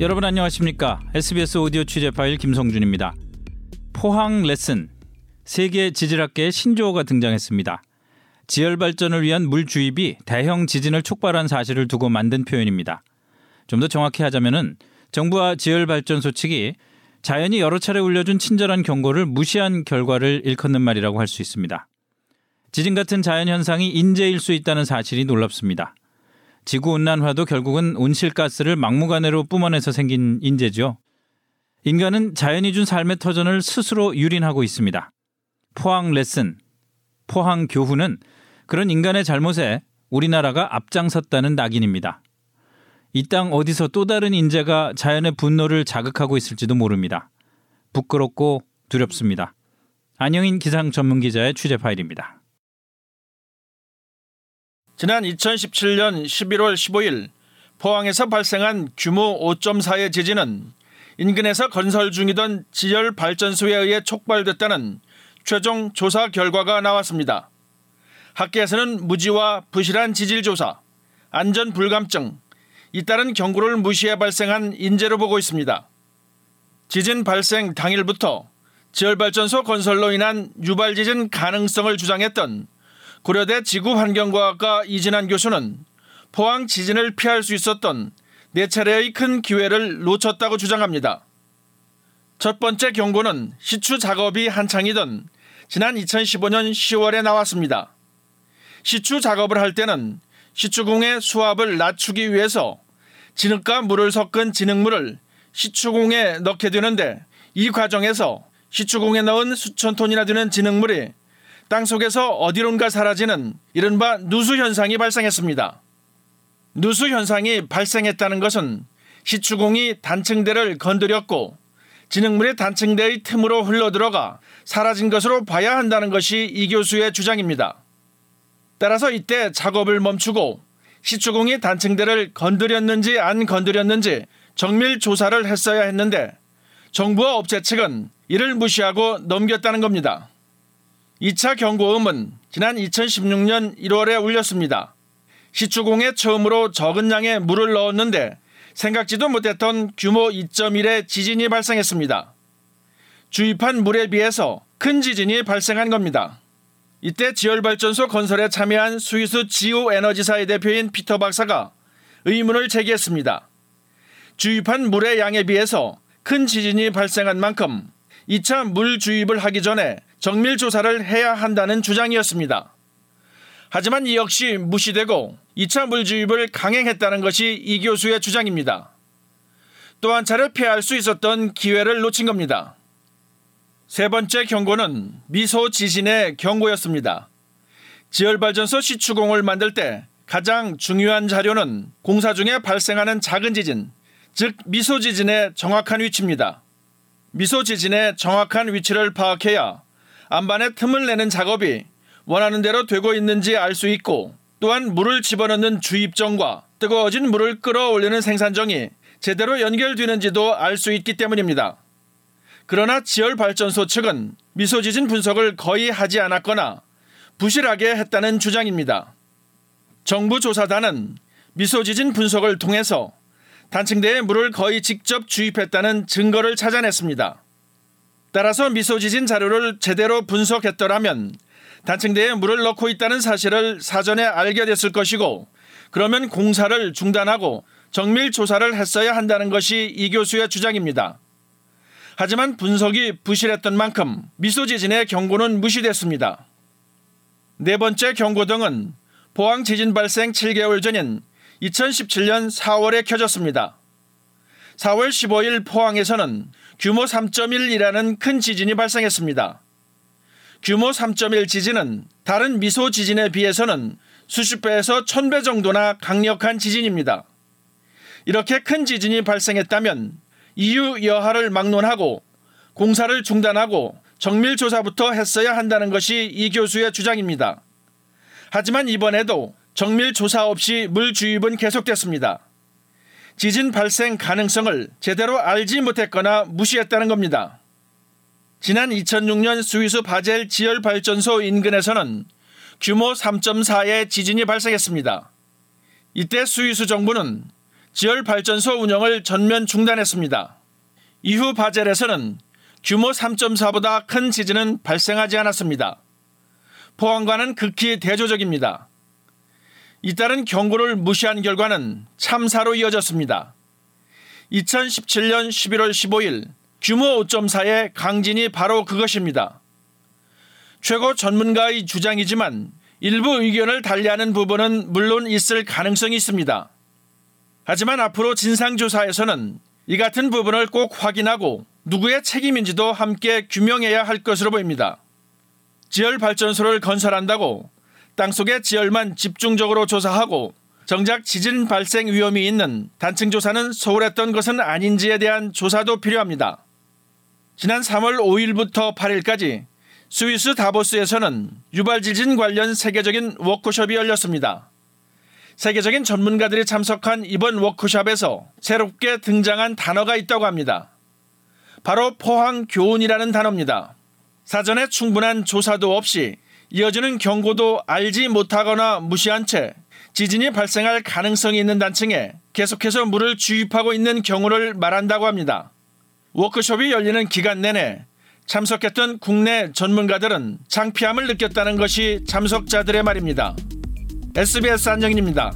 여러분 안녕하십니까? SBS 오디오 취재 파일 김성준입니다. 포항 레슨 세계 지질학계의 신조어가 등장했습니다. 지열 발전을 위한 물 주입이 대형 지진을 촉발한 사실을 두고 만든 표현입니다. 좀 더 정확히 하자면은 정부와 지열 발전 소 측이 자연이 여러 차례 울려준 친절한 경고를 무시한 결과를 일컫는 말이라고 할 수 있습니다. 지진 같은 자연 현상이 인재일 수 있다는 사실이 놀랍습니다. 지구 온난화도 결국은 온실가스를 막무가내로 뿜어내서 생긴 인재죠. 인간은 자연이 준 삶의 터전을 스스로 유린하고 있습니다. 포항 레슨, 포항 교훈은 그런 인간의 잘못에 우리나라가 앞장섰다는 낙인입니다. 이 땅 어디서 또 다른 인재가 자연의 분노를 자극하고 있을지도 모릅니다. 부끄럽고 두렵습니다. 안영인 기상 전문 기자의 취재 파일입니다. 지난 2017년 11월 15일 포항에서 발생한 규모 5.4의 지진은 인근에서 건설 중이던 지열 발전소에 의해 촉발됐다는 최종 조사 결과가 나왔습니다. 학계에서는 무지와 부실한 지질 조사, 안전 불감증, 잇따른 경고를 무시해 발생한 인재로 보고 있습니다. 지진 발생 당일부터 지열발전소 건설로 인한 유발 지진 가능성을 주장했던 고려대 지구환경과학과 이진환 교수는 포항 지진을 피할 수 있었던 네 차례의 큰 기회를 놓쳤다고 주장합니다. 첫 번째 경고는 시추 작업이 한창이던 지난 2015년 10월에 나왔습니다. 시추 작업을 할 때는 시추공의 수압을 낮추기 위해서 진흙과 물을 섞은 진흙물을 시추공에 넣게 되는데 이 과정에서 시추공에 넣은 수천 톤이나 되는 진흙물이 땅 속에서 어디론가 사라지는 이른바 누수 현상이 발생했습니다. 누수 현상이 발생했다는 것은 시추공이 단층대를 건드렸고 진흙물이 단층대의 틈으로 흘러들어가 사라진 것으로 봐야 한다는 것이 이 교수의 주장입니다. 따라서 이때 작업을 멈추고 시추공이 단층대를 건드렸는지 안 건드렸는지 정밀 조사를 했어야 했는데 정부와 업체 측은 이를 무시하고 넘겼다는 겁니다. 2차 경고음은 지난 2016년 1월에 울렸습니다. 시추공에 처음으로 적은 양의 물을 넣었는데 생각지도 못했던 규모 2.1의 지진이 발생했습니다. 주입한 물에 비해서 큰 지진이 발생한 겁니다. 이때 지열발전소 건설에 참여한 스위스 지오에너지사의 대표인 피터 박사가 의문을 제기했습니다. 주입한 물의 양에 비해서 큰 지진이 발생한 만큼 2차 물 주입을 하기 전에 정밀 조사를 해야 한다는 주장이었습니다. 하지만 이 역시 무시되고 2차 물 주입을 강행했다는 것이 이 교수의 주장입니다. 또 한 차례 피할 수 있었던 기회를 놓친 겁니다. 세 번째 경고는 미소 지진의 경고였습니다. 지열발전소 시추공을 만들 때 가장 중요한 자료는 공사 중에 발생하는 작은 지진, 즉 미소 지진의 정확한 위치입니다. 미소 지진의 정확한 위치를 파악해야 안반에 틈을 내는 작업이 원하는 대로 되고 있는지 알 수 있고 또한 물을 집어넣는 주입정과 뜨거워진 물을 끌어올리는 생산정이 제대로 연결되는지도 알 수 있기 때문입니다. 그러나 지열발전소 측은 미소지진 분석을 거의 하지 않았거나 부실하게 했다는 주장입니다. 정부 조사단은 미소지진 분석을 통해서 단층대에 물을 거의 직접 주입했다는 증거를 찾아냈습니다. 따라서 미소지진 자료를 제대로 분석했더라면 단층대에 물을 넣고 있다는 사실을 사전에 알게 됐을 것이고 그러면 공사를 중단하고 정밀 조사를 했어야 한다는 것이 이 교수의 주장입니다. 하지만 분석이 부실했던 만큼 미소지진의 경고는 무시됐습니다. 네 번째 경고등은 포항 지진 발생 7개월 전인 2017년 4월에 켜졌습니다. 4월 15일 포항에서는 규모 3.1이라는 큰 지진이 발생했습니다. 규모 3.1 지진은 다른 미소 지진에 비해서는 수십 배에서 천 배 정도나 강력한 지진입니다. 이렇게 큰 지진이 발생했다면 이유 여하를 막론하고 공사를 중단하고 정밀 조사부터 했어야 한다는 것이 이 교수의 주장입니다. 하지만 이번에도 정밀 조사 없이 물 주입은 계속됐습니다. 지진 발생 가능성을 제대로 알지 못했거나 무시했다는 겁니다. 지난 2006년 스위스 바젤 지열 발전소 인근에서는 규모 3.4의 지진이 발생했습니다. 이때 스위스 정부는 지열 발전소 운영을 전면 중단했습니다. 이후 바젤에서는 규모 3.4보다 큰 지진은 발생하지 않았습니다. 포항과는 극히 대조적입니다. 잇따른 경고를 무시한 결과는 참사로 이어졌습니다. 2017년 11월 15일 규모 5.4의 강진이 바로 그것입니다. 최고 전문가의 주장이지만 일부 의견을 달리하는 부분은 물론 있을 가능성이 있습니다. 하지만 앞으로 진상조사에서는 이 같은 부분을 꼭 확인하고 누구의 책임인지도 함께 규명해야 할 것으로 보입니다. 지열 발전소를 건설한다고 땅속의 지열만 집중적으로 조사하고 정작 지진 발생 위험이 있는 단층 조사는 소홀했던 것은 아닌지에 대한 조사도 필요합니다. 지난 3월 5일부터 8일까지 스위스 다보스에서는 유발 지진 관련 세계적인 워크숍이 열렸습니다. 세계적인 전문가들이 참석한 이번 워크숍에서 새롭게 등장한 단어가 있다고 합니다. 바로 포항 교훈이라는 단어입니다. 사전에 충분한 조사도 없이 이어지는 경고도 알지 못하거나 무시한 채 지진이 발생할 가능성이 있는 단층에 계속해서 물을 주입하고 있는 경우를 말한다고 합니다. 워크숍이 열리는 기간 내내 참석했던 국내 전문가들은 창피함을 느꼈다는 것이 참석자들의 말입니다. SBS 안정인입니다.